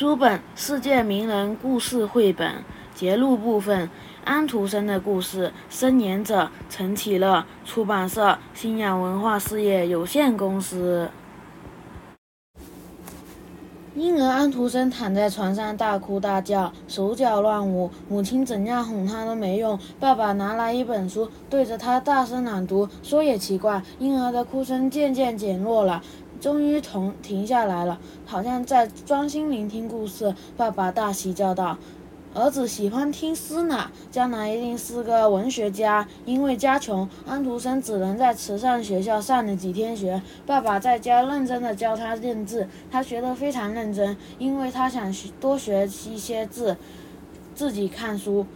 书本：世界名人故事绘本。节录部分：安徒生的故事。生演者：陈启乐。出版社：新阳文化事业有限公司。婴儿安徒生躺在床上大哭大叫，手脚乱舞。母亲怎样哄他都没用。爸爸拿来一本书，对着他大声朗读。说也奇怪，婴儿的哭声渐渐减弱了。终于停停下来了，好像在专心聆听故事。爸爸大喜叫道：“儿子喜欢听诗呢，将来一定是个文学家。”因为家穷，安徒生只能在慈善学校上了几天学。爸爸在家认真的教他认字，他学得非常认真，因为他想学多学一些字，自己看书。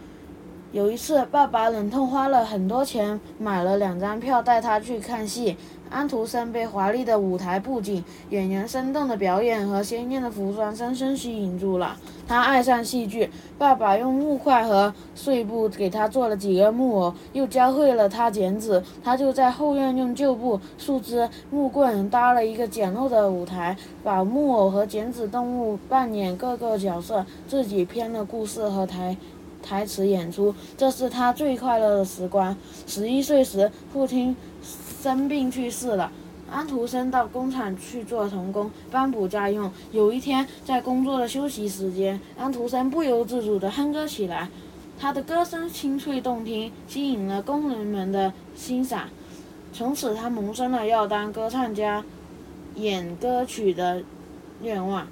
有一次，爸爸忍痛花了很多钱买了两张票带他去看戏。安徒生被华丽的舞台布景、演员生动的表演和鲜艳的服装深深吸引住了。他爱上戏剧。爸爸用木块和碎布给他做了几个木偶，又教会了他剪纸。他就在后院用旧布、树枝、木棍搭了一个简陋的舞台，把木偶和剪纸动物扮演各个角色，自己编了故事和台。台词演出，这是他最快乐的时光。十一岁时，父亲生病去世了，安徒生到工厂去做童工，帮补家用。有一天，在工作的休息时间，安徒生不由自主地哼歌起来，他的歌声清脆动听，吸引了工人们的欣赏。从此，他萌生了要当歌唱家、演歌曲的愿望。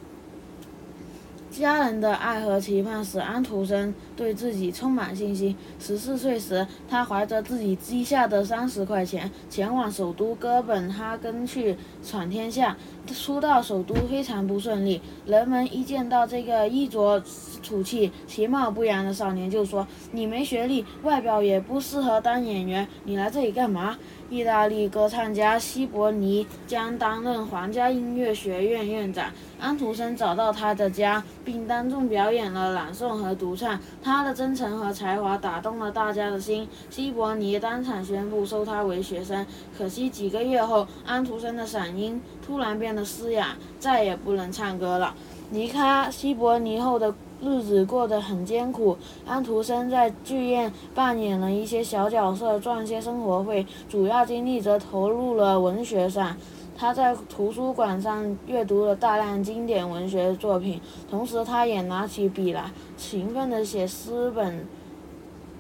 家人的爱和期盼使安徒生对自己充满信心。十四岁时，他怀着自己积下的三十块钱，前往首都哥本哈根去闯天下。初到首都非常不顺利，人们一见到这个衣着土气、其貌不扬的少年，就说：“你没学历，外表也不适合当演员，你来这里干嘛？”意大利歌唱家希伯尼将担任皇家音乐学院院长。安徒生找到他的家，并当众表演了朗诵和独唱。他的真诚和才华打动了大家的心，希伯尼当场宣布收他为学生。可惜几个月后，安徒生的嗓音突然变得嘶哑，再也不能唱歌了。离开希伯尼后的。日子过得很艰苦，安徒生在剧院扮演了一些小角色，赚些生活费，主要精力则投入了文学上。他在图书馆上阅读了大量经典文学作品，同时他也拿起笔来，勤奋地写诗本、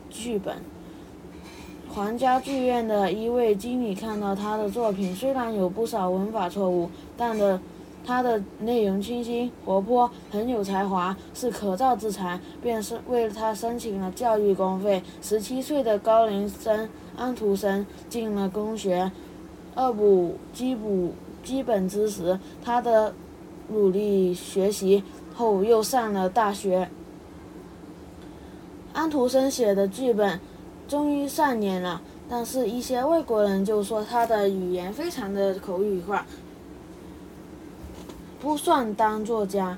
剧本。皇家剧院的一位经理看到他的作品，虽然有不少文法错误，但的。他的内容清新活泼，很有才华，是可造之材，便是为他申请了教育公费。十七岁的高龄生安徒生进了公学，恶补基补基本知识。他的努力学习后，又上了大学。安徒生写的剧本终于上演了，但是一些外国人就说他的语言非常的口语化。不算当作家。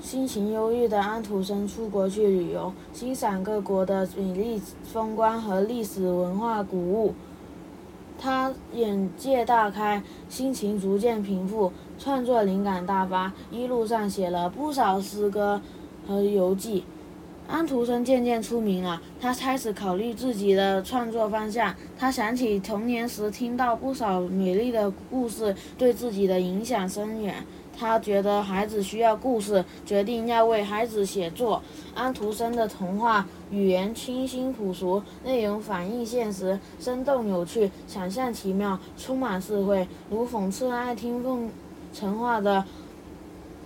心情忧郁的安徒生出国去旅游，欣赏各国的美丽风光和历史文化古物。他眼界大开，心情逐渐平复，创作灵感大发，一路上写了不少诗歌和游记。安徒生渐渐出名了，他开始考虑自己的创作方向。他想起童年时听到不少美丽的故事，对自己的影响深远。他觉得孩子需要故事，决定要为孩子写作。安徒生的童话语言清新朴素，内容反映现实，生动有趣，想象奇妙，充满智慧，如讽刺爱听奉承话的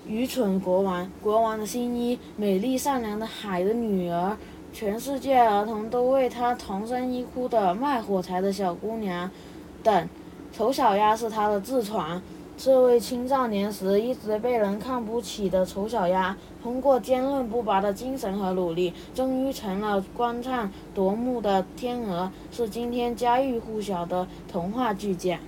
愚蠢国王、国王的新衣、美丽善良的海的女儿、全世界儿童都为他同声一哭的卖火柴的小姑娘等。丑小鸭是他的自传。这位青少年时一直被人看不起的丑小鸭，通过坚韧不拔的精神和努力，终于成了光灿夺目的天鹅，是今天家喻户晓的童话巨匠。